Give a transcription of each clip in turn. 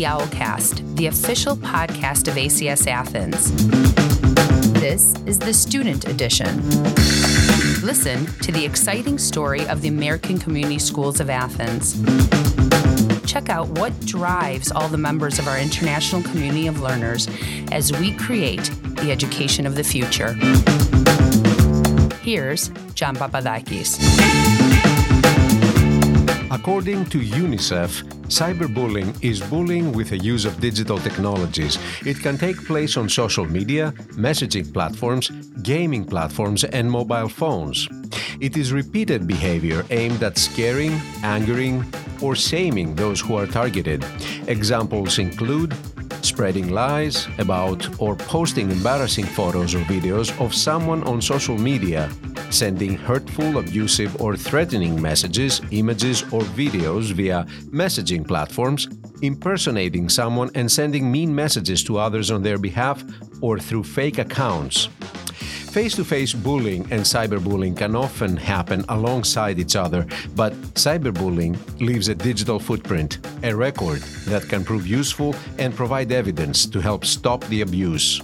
the Owlcast, the official podcast of ACS Athens. This is the student edition. Listen to the exciting story of the American Community Schools of Athens. Check out what drives all the members of our international community of learners as we create the education of the future. Here's John Papadakis. According to UNICEF, cyberbullying is bullying with the use of digital technologies. It can take place on social media, messaging platforms, gaming platforms, and mobile phones. It is repeated behavior aimed at scaring, angering, or shaming those who are targeted. Examples include spreading lies about or posting embarrassing photos or videos of someone on social media, sending hurtful, abusive, or threatening messages, images, or videos via messaging platforms, impersonating someone and sending mean messages to others on their behalf or through fake accounts. Face to face bullying and cyberbullying can often happen alongside each other, but cyberbullying leaves a digital footprint, a record that can prove useful and provide evidence to help stop the abuse.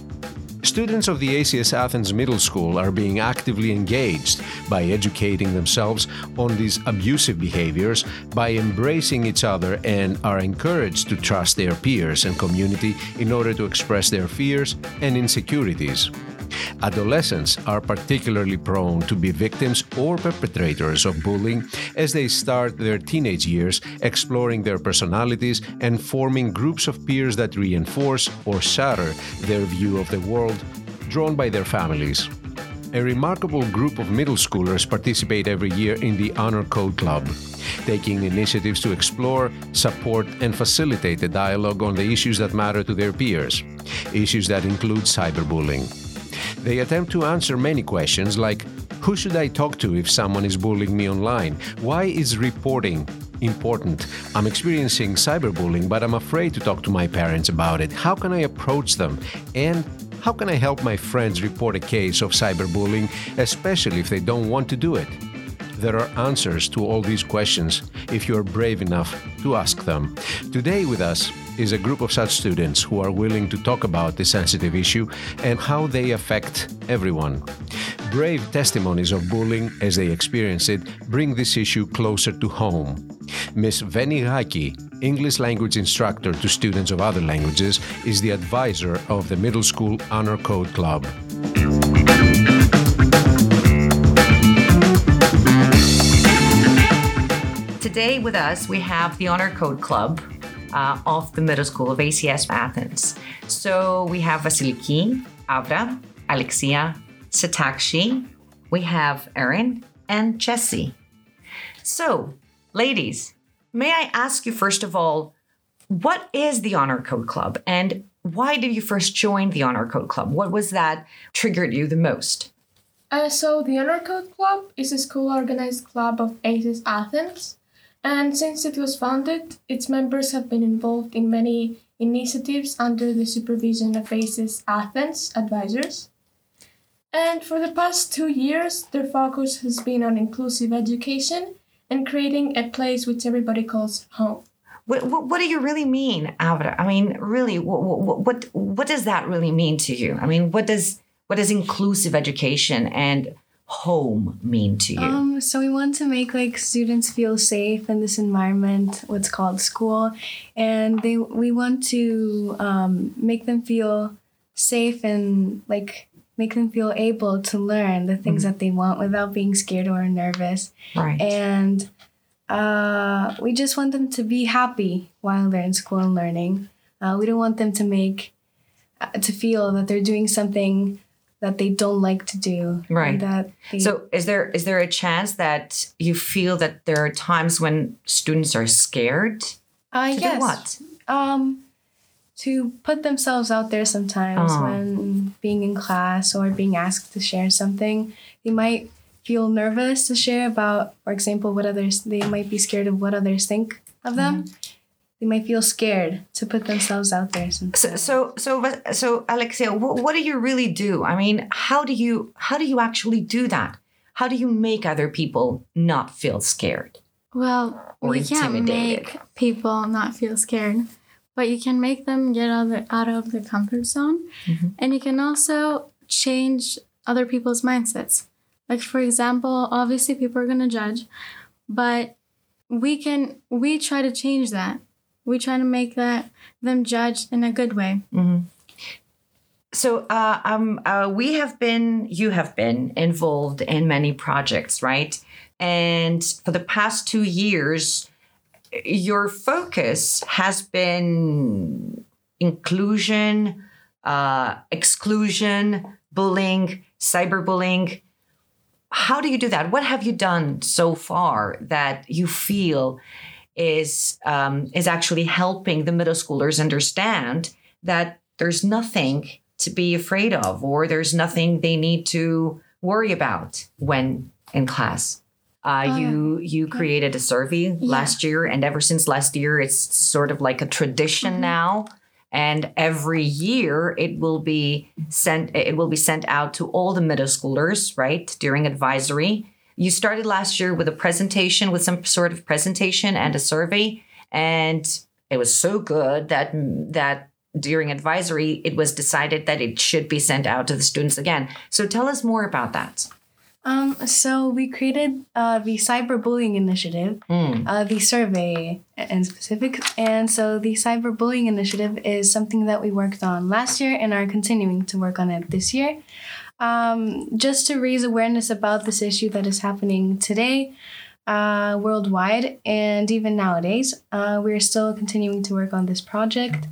Students of the ACS Athens Middle School are being actively engaged by educating themselves on these abusive behaviors, by embracing each other, and are encouraged to trust their peers and community in order to express their fears and insecurities. Adolescents are particularly prone to be victims or perpetrators of bullying as they start their teenage years exploring their personalities and forming groups of peers that reinforce or shatter their view of the world drawn by their families. A remarkable group of middle schoolers participate every year in the Honor Code Club, taking initiatives to explore, support, and facilitate the dialogue on the issues that matter to their peers, issues that include cyberbullying. They attempt to answer many questions like Who should I talk to if someone is bullying me online? Why is reporting important? I'm experiencing cyberbullying, but I'm afraid to talk to my parents about it. How can I approach them? And how can I help my friends report a case of cyberbullying, especially if they don't want to do it? There are answers to all these questions if you're brave enough to ask them. Today, with us is a group of such students who are willing to talk about this sensitive issue and how they affect everyone. Brave testimonies of bullying as they experience it bring this issue closer to home. Ms. Veni Gaki, English language instructor to students of other languages, is the advisor of the Middle School Honor Code Club. Today with us, we have the Honor Code Club uh, of the Middle School of ACS Athens. So we have Vasiliki, Avra, Alexia, Satakshi, we have Erin, and Jesse. So, ladies, may I ask you first of all, what is the Honor Code Club and why did you first join the Honor Code Club? What was that triggered you the most? Uh, so, the Honor Code Club is a school organized club of ACS Athens, and since it was founded, its members have been involved in many initiatives under the supervision of ACS Athens advisors. And for the past two years, their focus has been on inclusive education and creating a place which everybody calls home. What, what, what, do you really mean, Avra? I mean, really, what, what, what, does that really mean to you? I mean, what does what does inclusive education and home mean to you? Um, so we want to make like students feel safe in this environment, what's called school, and they we want to um, make them feel safe and like make them feel able to learn the things mm-hmm. that they want without being scared or nervous. Right. And uh, we just want them to be happy while they're in school and learning. Uh, we don't want them to make uh, to feel that they're doing something that they don't like to do. Right. That they, so is there is there a chance that you feel that there are times when students are scared? Uh, to yes. what? Um, to put themselves out there sometimes oh. when being in class or being asked to share something. They might feel nervous to share about, for example, what others. They might be scared of what others think of them. Mm-hmm they might feel scared to put themselves out there. So, so, so, so, Alexia, what, what do you really do? I mean, how do you how do you actually do that? How do you make other people not feel scared? Well, we can't make people not feel scared, but you can make them get out of, the, out of their comfort zone. Mm-hmm. And you can also change other people's mindsets. Like, for example, obviously people are going to judge, but we can, we try to change that. We try to make that them judged in a good way. So, uh, um, uh, we have been, you have been involved in many projects, right? And for the past two years, your focus has been inclusion, uh, exclusion, bullying, cyberbullying. How do you do that? What have you done so far that you feel is um, is actually helping the middle schoolers understand that there's nothing to be afraid of, or there's nothing they need to worry about when in class? Uh, you you created a survey last year, and ever since last year, it's sort of like a tradition now. And every year, it will be sent. It will be sent out to all the middle schoolers, right, during advisory. You started last year with a presentation, with some sort of presentation and a survey, and it was so good that that during advisory, it was decided that it should be sent out to the students again. So tell us more about that. Um, so we created uh, the cyberbullying initiative, uh, the survey in specific, and so the cyberbullying initiative is something that we worked on last year and are continuing to work on it this year, um, just to raise awareness about this issue that is happening today. Uh, worldwide and even nowadays, uh, we're still continuing to work on this project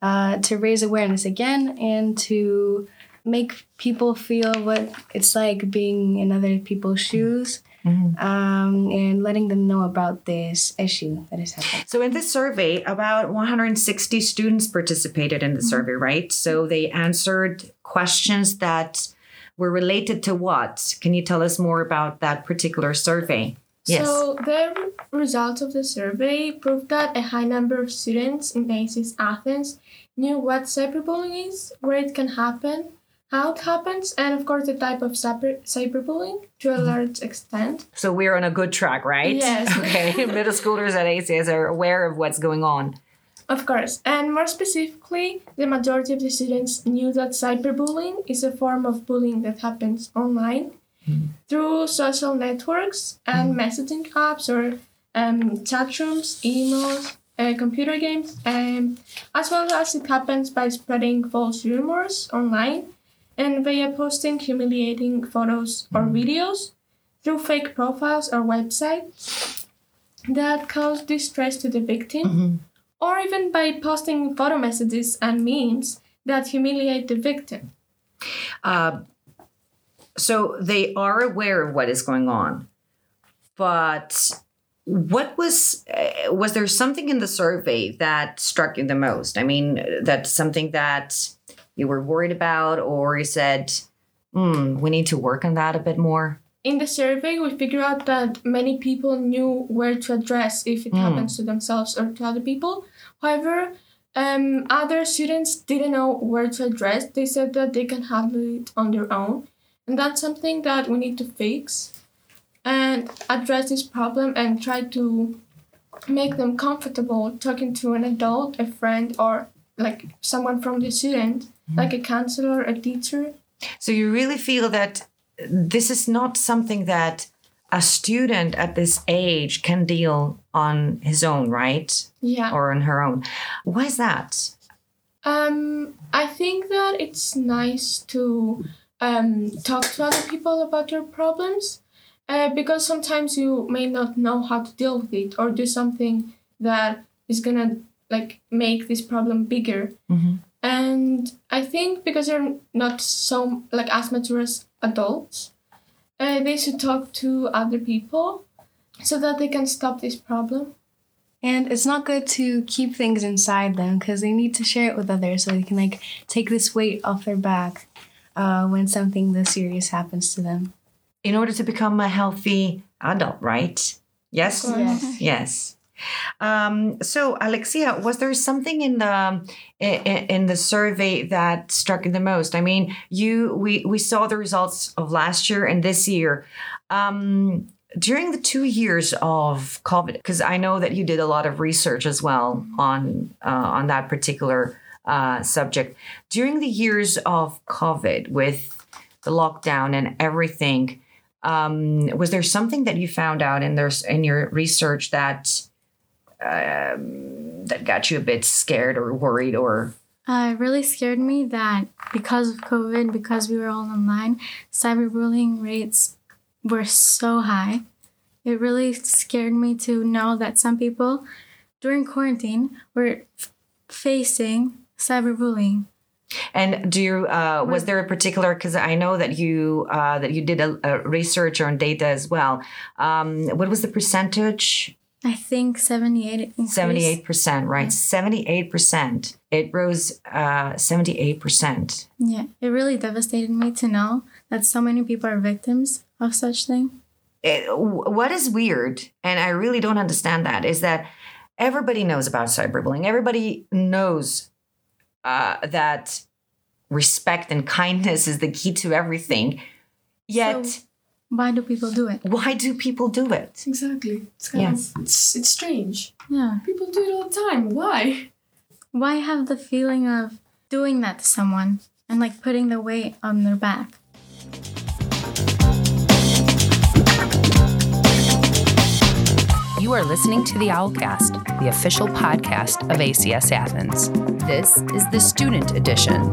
uh, to raise awareness again and to make people feel what it's like being in other people's shoes um, and letting them know about this issue that is happening. So in this survey, about 160 students participated in the survey, right? So they answered questions that were related to what? Can you tell us more about that particular survey? Yes. So the results of the survey proved that a high number of students in ACS Athens knew what cyberbullying is, where it can happen, how it happens, and of course the type of cyber cyberbullying to a mm-hmm. large extent. So we're on a good track, right? Yes. Okay. Middle schoolers at ACS are aware of what's going on. Of course, and more specifically, the majority of the students knew that cyberbullying is a form of bullying that happens online through social networks and messaging apps or um, chat rooms, emails, uh, computer games, um, as well as it happens by spreading false rumors online and via posting humiliating photos or videos through fake profiles or websites that cause distress to the victim, or even by posting photo messages and memes that humiliate the victim. Uh, so they are aware of what is going on, but what was uh, was there something in the survey that struck you the most? I mean, that's something that you were worried about, or you said, hmm, "We need to work on that a bit more." In the survey, we figured out that many people knew where to address if it happens to themselves or to other people. However, um, other students didn't know where to address. They said that they can handle it on their own. And that's something that we need to fix and address this problem and try to make them comfortable talking to an adult, a friend, or like someone from the student, like a counselor, a teacher. So you really feel that this is not something that a student at this age can deal on his own, right? Yeah. Or on her own. Why is that? Um, I think that it's nice to um, talk to other people about your problems uh, because sometimes you may not know how to deal with it or do something that is gonna like make this problem bigger. And I think because they're not so like as mature as adults, uh, they should talk to other people so that they can stop this problem. And it's not good to keep things inside them because they need to share it with others so they can like take this weight off their back uh, when something this serious happens to them. In order to become a healthy adult, right? Yes? Yes. Yes. Um, so, Alexia, was there something in the in, in the survey that struck you the most? I mean, you we we saw the results of last year and this year. Um, during the two years of COVID, because I know that you did a lot of research as well on uh, on that particular uh, subject. During the years of COVID, with the lockdown and everything, um, was there something that you found out in there's in your research that um, that got you a bit scared or worried or? Uh, it really scared me that because of COVID, because we were all online, cyberbullying rates were so high. It really scared me to know that some people during quarantine were f- facing cyberbullying. And do you uh, was there a particular because I know that you uh, that you did a, a research on data as well. Um, what was the percentage? I think 78 78 percent, right? 78 percent. It rose uh, 78 percent. Yeah, it really devastated me to know that so many people are victims of such thing. It, what is weird, and I really don't understand that, is that everybody knows about cyberbullying. Everybody knows uh, that respect and kindness is the key to everything. Yet, So- Why do people do it? why do people do it? Exactly. It's kind Yes. of it's it's strange. Yeah. People do it all the time. Why? Why have the feeling of doing that to someone and like putting the weight on their back? You are listening to the Owlcast, the official podcast of ACS Athens. This is the student edition.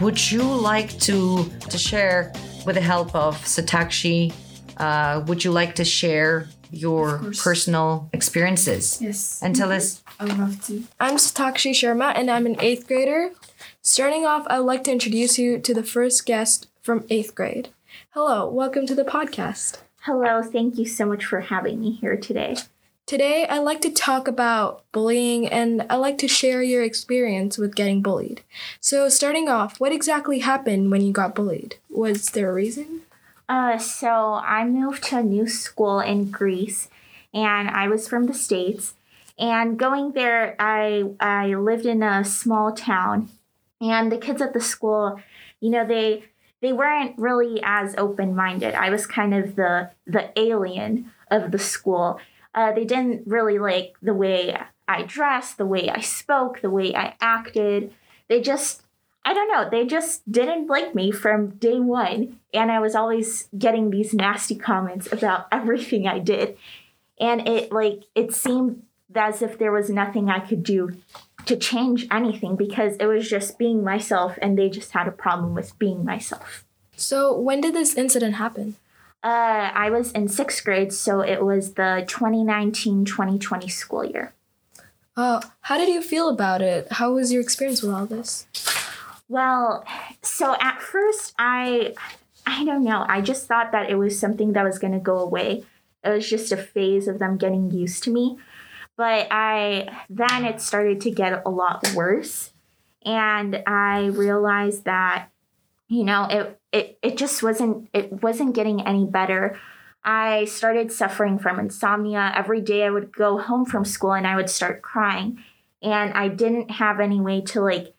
Would you like to to share with the help of Satakshi? Uh, would you like to share your personal experiences Yes. and tell us? I would love to. I'm Satakshi Sharma and I'm an eighth grader. Starting off, I'd like to introduce you to the first guest from eighth grade. Hello, welcome to the podcast. Hello, thank you so much for having me here today. Today, I'd like to talk about bullying and I'd like to share your experience with getting bullied. So, starting off, what exactly happened when you got bullied? Was there a reason? Uh, so I moved to a new school in Greece, and I was from the states. And going there, I I lived in a small town, and the kids at the school, you know, they they weren't really as open minded. I was kind of the the alien of the school. Uh, they didn't really like the way I dressed, the way I spoke, the way I acted. They just I don't know. They just didn't like me from day one. And I was always getting these nasty comments about everything I did. And it like it seemed as if there was nothing I could do to change anything because it was just being myself and they just had a problem with being myself. So, when did this incident happen? Uh, I was in sixth grade, so it was the 2019 2020 school year. Uh, how did you feel about it? How was your experience with all this? Well, so at first I I don't know. I just thought that it was something that was going to go away. It was just a phase of them getting used to me. But I then it started to get a lot worse and I realized that you know, it it it just wasn't it wasn't getting any better. I started suffering from insomnia. Every day I would go home from school and I would start crying. And I didn't have any way to like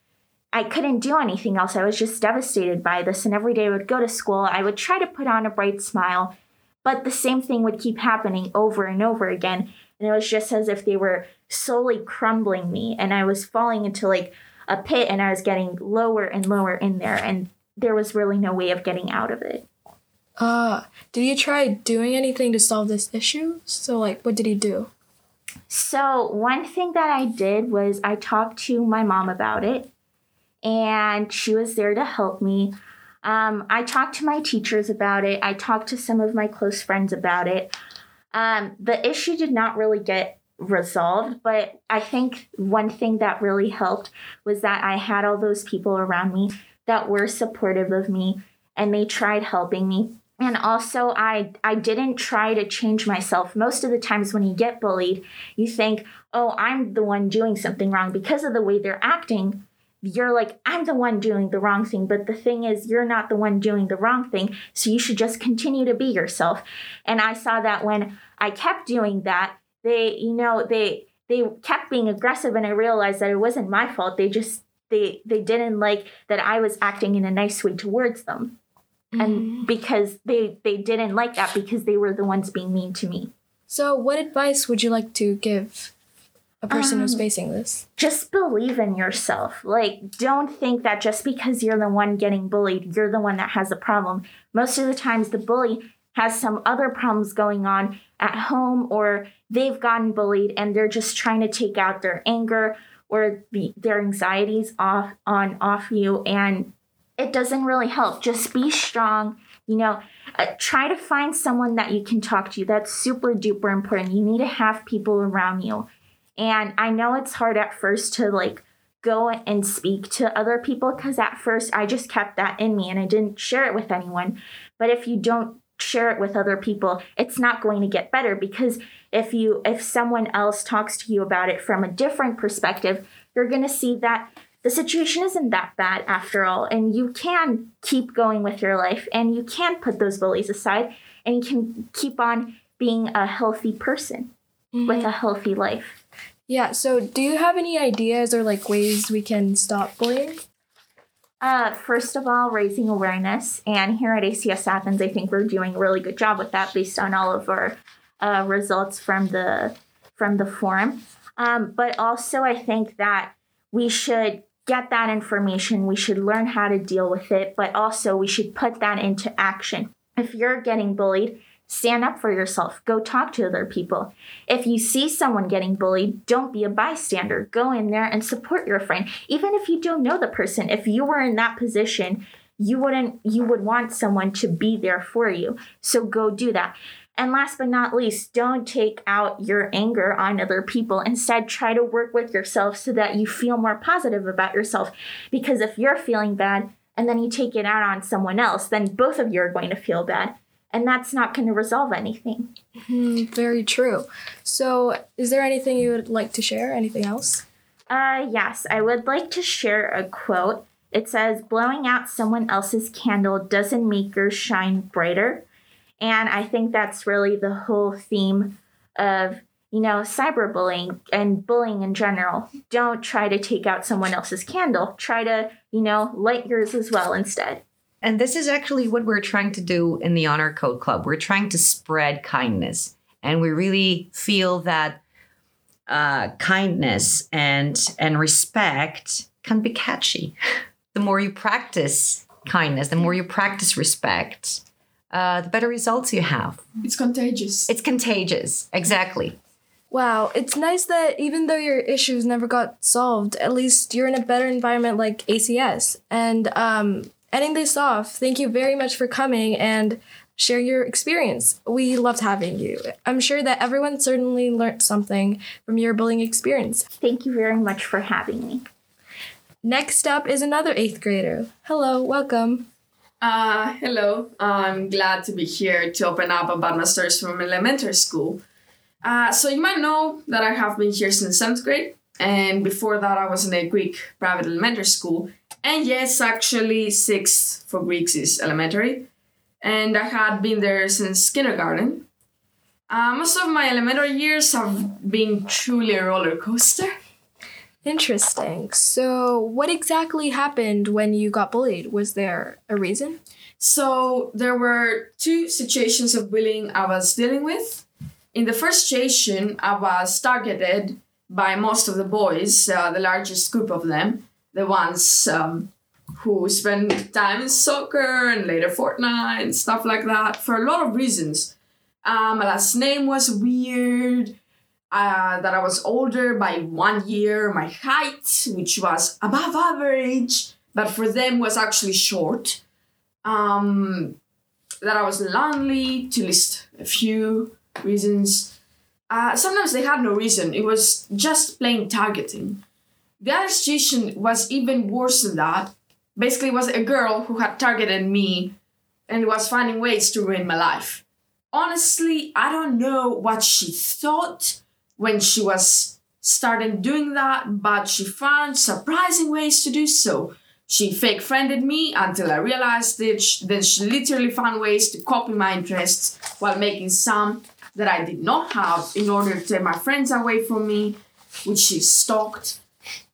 I couldn't do anything else. I was just devastated by this. And every day I would go to school, I would try to put on a bright smile, but the same thing would keep happening over and over again. And it was just as if they were slowly crumbling me and I was falling into like a pit and I was getting lower and lower in there. And there was really no way of getting out of it. Uh, did you try doing anything to solve this issue? So, like, what did you do? So, one thing that I did was I talked to my mom about it, and she was there to help me. Um, I talked to my teachers about it, I talked to some of my close friends about it. Um, the issue did not really get resolved, but I think one thing that really helped was that I had all those people around me that were supportive of me and they tried helping me. And also i i didn't try to change myself. Most of the times when you get bullied you think oh i'm the one doing something wrong. Because of the way they're acting you're like i'm the one doing the wrong thing. But the thing is you're not the one doing the wrong thing so you should just continue to be yourself. And i saw that when i kept doing that they you know they they kept being aggressive and i realized that it wasn't my fault. They just they they didn't like that I was acting in a nice way towards them. And because they they didn't like that because they were the ones being mean to me. So, what advice would you like to give a person who's Um, facing this? just believe in yourself. Like, don't think that just because you're the one getting bullied, you're the one that has a problem. Most of the times, the bully has some other problems going on at home, or they've gotten bullied and they're just trying to take out their anger or the, their anxieties off on off you, and it doesn't really help. Just be strong. You know, uh, try to find someone that you can talk to. That's super duper important. You need to have people around you. And I know it's hard at first to like go and speak to other people because at first I just kept that in me and I didn't share it with anyone. But if you don't share it with other people, it's not going to get better because if you if someone else talks to you about it from a different perspective, you're going to see that the situation isn't that bad after all and you can keep going with your life and you can put those bullies aside and you can keep on being a healthy person with a healthy life. Yeah, so do you have any ideas or like ways we can stop bullying? Uh, first of all, raising awareness. And here at ACS Athens, I think we're doing a really good job with that based on all of our uh, results from the from the forum. Um, but also, I think that we should get that information. We should learn how to deal with it, but also we should put that into action. If you're getting bullied, stand up for yourself. Go talk to other people. If you see someone getting bullied, don't be a bystander. Go in there and support your friend. Even if you don't know the person, if you were in that position, you wouldn't you would want someone to be there for you. So go do that. And last but not least, don't take out your anger on other people. Instead, try to work with yourself so that you feel more positive about yourself. Because if you're feeling bad and then you take it out on someone else, then both of you are going to feel bad. And that's not going to resolve anything. Hmm, very true. So, is there anything you would like to share? Anything else? Uh, yes, I would like to share a quote. It says, Blowing out someone else's candle doesn't make yours shine brighter. And I think that's really the whole theme of, you know, cyberbullying and bullying in general. Don't try to take out someone else's candle. Try to, you know, light yours as well instead. And this is actually what we're trying to do in the Honor Code Club. We're trying to spread kindness. And we really feel that uh, kindness and and respect can be catchy. The more you practice kindness, the more you practice respect, uh, the better results you have. It's contagious. It's contagious. Exactly. Wow, it's nice that even though your issues never got solved, at least you're in a better environment like ACS. And um, ending this off, thank you very much for coming and sharing your experience. We loved having you. I'm sure that everyone certainly learned something from your bullying experience. Thank you very much for having me. Next up is another eighth grader. Hello, welcome. Uh, hello. I'm glad to be here to open up about my stories from elementary school. Uh, so you might know that I have been here since seventh grade, and before that I was in a Greek private elementary school. And yes, actually, sixth for Greeks is elementary, and I had been there since kindergarten. Uh, most of my elementary years have been truly a roller coaster. Interesting. So, what exactly happened when you got bullied? Was there a reason? So there were two situations of bullying I was dealing with. In the first situation, I was targeted by most of the boys, uh, the largest group of them, the ones um, who spend time in soccer and later Fortnite and stuff like that, for a lot of reasons. Uh, my last name was weird. Uh, that I was older by one year. My height, which was above average, but for them was actually short um, that I was lonely, to list a few reasons. Uh, sometimes they had no reason, it was just plain targeting. The other situation was even worse than that. Basically, was a girl who had targeted me and was finding ways to ruin my life. Honestly, I don't know what she thought when she was started doing that, but she found surprising ways to do so. She fake friended me until I realized it. Then she literally found ways to copy my interests while making some that I did not have in order to take my friends away from me, which she stalked.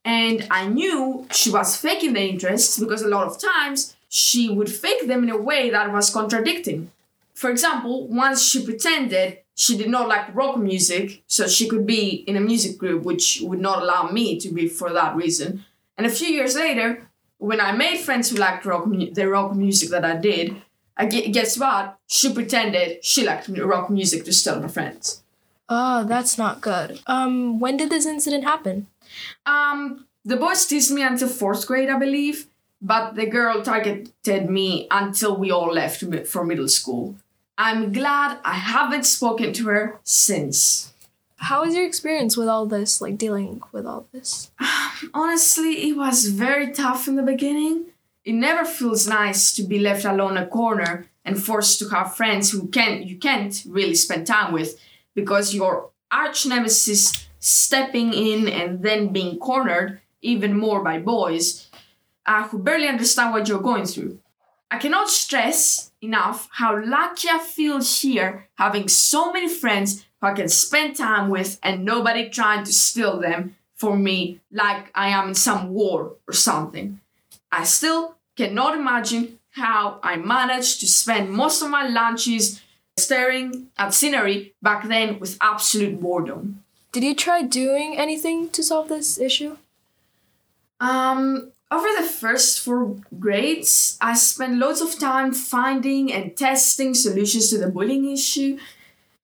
And I knew she was faking the interests because a lot of times she would fake them in a way that was contradicting. For example, once she pretended she did not like rock music, so she could be in a music group which would not allow me to be for that reason. And a few years later, when I made friends who liked rock mu- the rock music that I did, I gu- guess what? She pretended she liked rock music to steal my friends. Oh, that's not good. Um, when did this incident happen? Um, the boys teased me until fourth grade, I believe, but the girl targeted me until we all left for middle school. I'm glad I haven't spoken to her since. How was your experience with all this, like dealing with all this? Honestly, it was very tough in the beginning. It never feels nice to be left alone in a corner and forced to have friends who can't you can't really spend time with because your arch nemesis stepping in and then being cornered even more by boys uh, who barely understand what you're going through. I cannot stress enough how lucky I feel here having so many friends who I can spend time with and nobody trying to steal them for me like I am in some war or something. I still cannot imagine how I managed to spend most of my lunches staring at scenery back then with absolute boredom. Did you try doing anything to solve this issue? Um, over the first four grades, I spent lots of time finding and testing solutions to the bullying issue.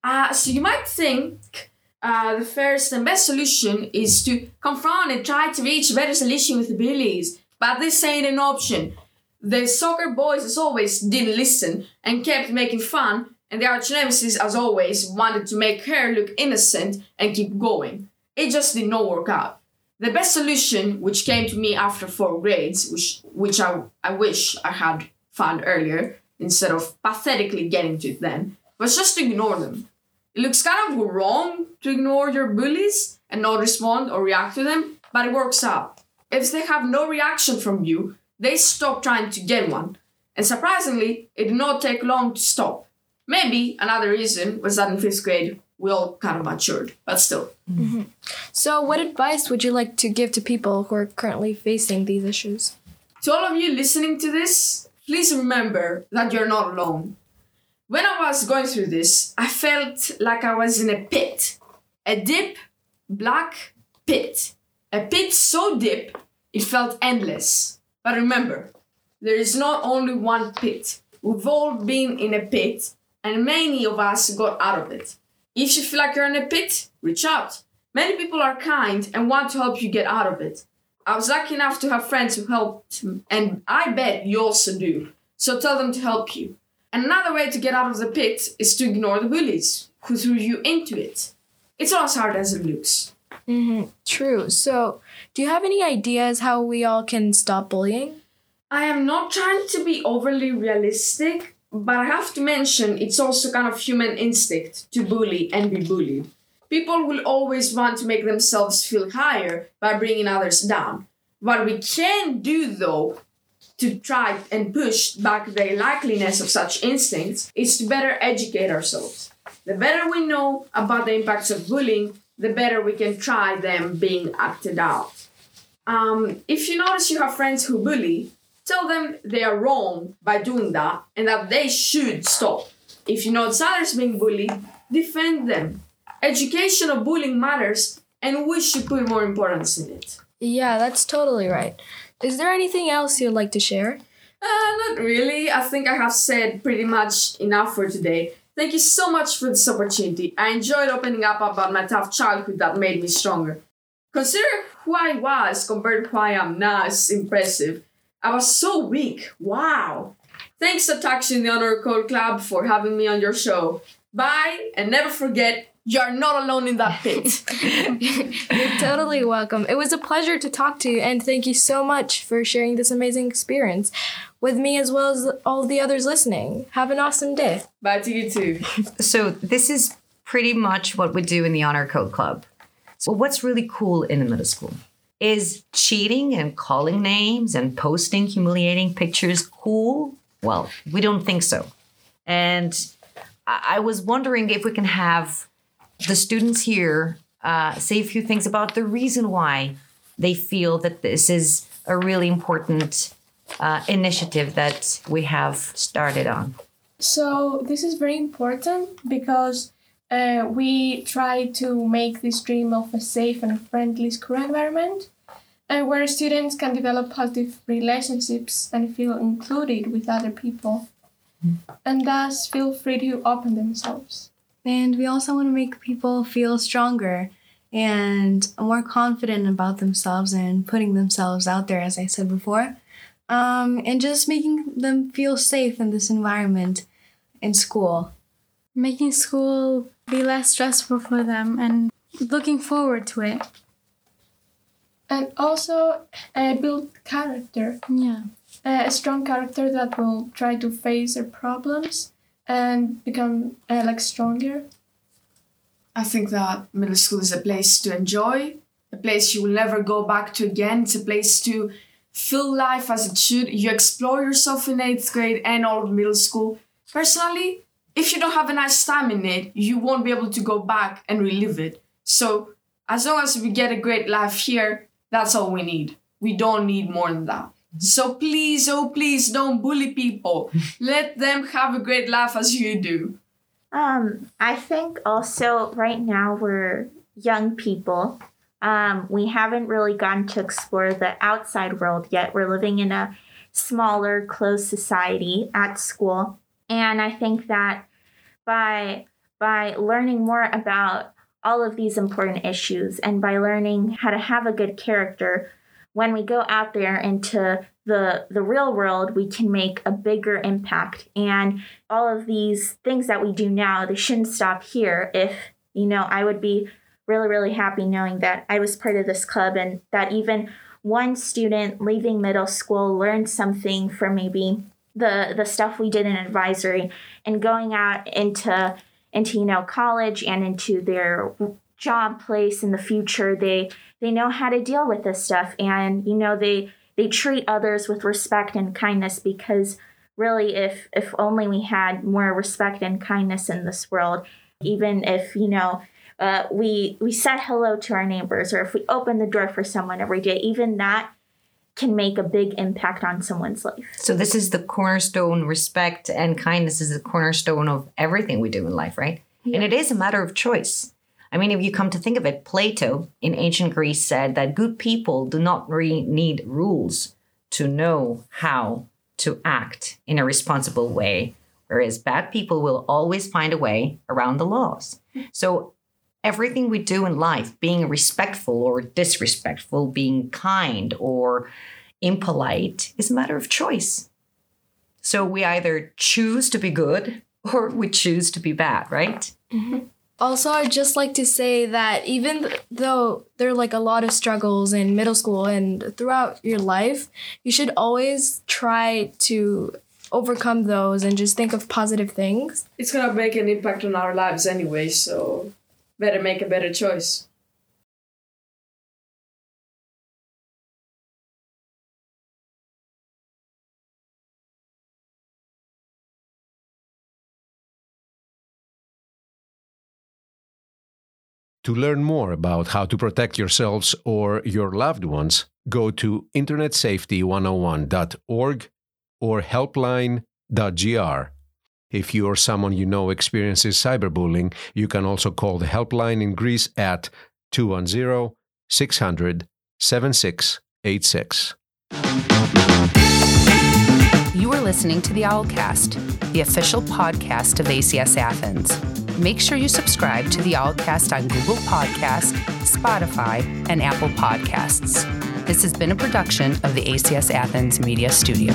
Uh, so you might think uh, the first and best solution is to confront and try to reach a better solution with the bullies, but this ain't an option. The soccer boys, as always, didn't listen and kept making fun, and the arch nemesis, as always, wanted to make her look innocent and keep going. It just did not work out. The best solution, which came to me after four grades, which which I, I wish I had found earlier instead of pathetically getting to it then, was just to ignore them. It looks kind of wrong to ignore your bullies and not respond or react to them, but it works out. If they have no reaction from you, they stop trying to get one. And surprisingly, it did not take long to stop. Maybe another reason was that in fifth grade, we all kind of matured, but still. Mm-hmm. So, what advice would you like to give to people who are currently facing these issues? To all of you listening to this, please remember that you're not alone. When I was going through this, I felt like I was in a pit. A deep, black pit. A pit so deep, it felt endless. But remember, there is not only one pit. We've all been in a pit, and many of us got out of it. If you feel like you're in a pit, reach out. Many people are kind and want to help you get out of it. I was lucky enough to have friends who helped, and I bet you also do. So tell them to help you. Another way to get out of the pit is to ignore the bullies who threw you into it. It's not as hard as it looks. Mm-hmm. True. So, do you have any ideas how we all can stop bullying? I am not trying to be overly realistic, but I have to mention it's also kind of human instinct to bully and be bullied. People will always want to make themselves feel higher by bringing others down. What we can do, though, to try and push back the likeliness of such instincts is to better educate ourselves. The better we know about the impacts of bullying, the better we can try them being acted out. Um, if you notice you have friends who bully, tell them they are wrong by doing that and that they should stop. If you notice others being bullied, defend them. Education of bullying matters and we should put more importance in it. Yeah, that's totally right. Is there anything else you'd like to share? Uh, not really. I think I have said pretty much enough for today. Thank you so much for this opportunity. I enjoyed opening up about my tough childhood that made me stronger. Consider who I was compared to who I am now is impressive. I was so weak. Wow. Thanks Satakshi and the Honor Code Club for having me on your show. Bye, and never forget, you're not alone in that pit. You're totally welcome. It was a pleasure to talk to you, and thank you so much for sharing this amazing experience with me as well as all the others listening. Have an awesome day. Bye to you too. So this is pretty much what we do in the Honor Code Club. So what's really cool in the middle school is cheating and calling names and posting humiliating pictures cool? Well, we don't think so. And I was wondering if we can have the students here uh, say a few things about the reason why they feel that this is a really important uh, initiative that we have started on? So this is very important because uh, we try to make this dream of a safe and friendly school environment uh, where students can develop positive relationships and feel included with other people and thus feel free to open themselves. And we also want to make people feel stronger and more confident about themselves and putting themselves out there, as I said before, um, and just making them feel safe in this environment in school. Making school be less stressful for them and looking forward to it. And also uh, build character. Yeah. Uh, a strong character that will try to face their problems and become uh, like stronger. I think that middle school is a place to enjoy, a place you will never go back to again. It's a place to feel life as it should. You explore yourself in eighth grade and all of middle school. Personally, if you don't have a nice time in it, you won't be able to go back and relive it. So, as long as we get a great life here, that's all we need. We don't need more than that. So please, oh please, don't bully people. Let them have a great life as you do. Um, I think also right now we're young people. Um, we haven't really gotten to explore the outside world yet. We're living in a smaller, closed society at school. And I think that by by learning more about all of these important issues and by learning how to have a good character, when we go out there into the the real world we can make a bigger impact. And all of these things that we do now they shouldn't stop here. If you know i would be really really happy knowing that i was part of this club and that even one student leaving middle school learned something from maybe the the stuff we did in advisory and going out into into you know college and into their job place in the future they they know how to deal with this stuff. And you know they they treat others with respect and kindness because really if if only we had more respect and kindness in this world even if you know uh, we we said hello to our neighbors or if we open the door for someone every day even that can make a big impact on someone's life So this is the cornerstone. Respect and kindness is the cornerstone of everything we do in life, right? And it is a matter of choice. I mean, if you come to think of it, Plato in ancient Greece said that good people do not re- need rules to know how to act in a responsible way, whereas bad people will always find a way around the laws. So everything we do in life, being respectful or disrespectful, being kind or impolite, is a matter of choice. So we either choose to be good or we choose to be bad, right? Mm-hmm. Also, I'd just like to say that even though there are like a lot of struggles in middle school and throughout your life, you should always try to overcome those and just think of positive things. It's gonna make an impact on our lives anyway, so better make a better choice. To learn more about how to protect yourselves or your loved ones, go to internetsafety101.org or helpline.gr. If you or someone you know experiences cyberbullying, you can also call the helpline in Greece at 210 600 7686. You are listening to the Owlcast, the official podcast of ACS Athens. Make sure you subscribe to the Owlcast on Google Podcast, Spotify, and Apple Podcasts. This has been a production of the ACS Athens Media Studio.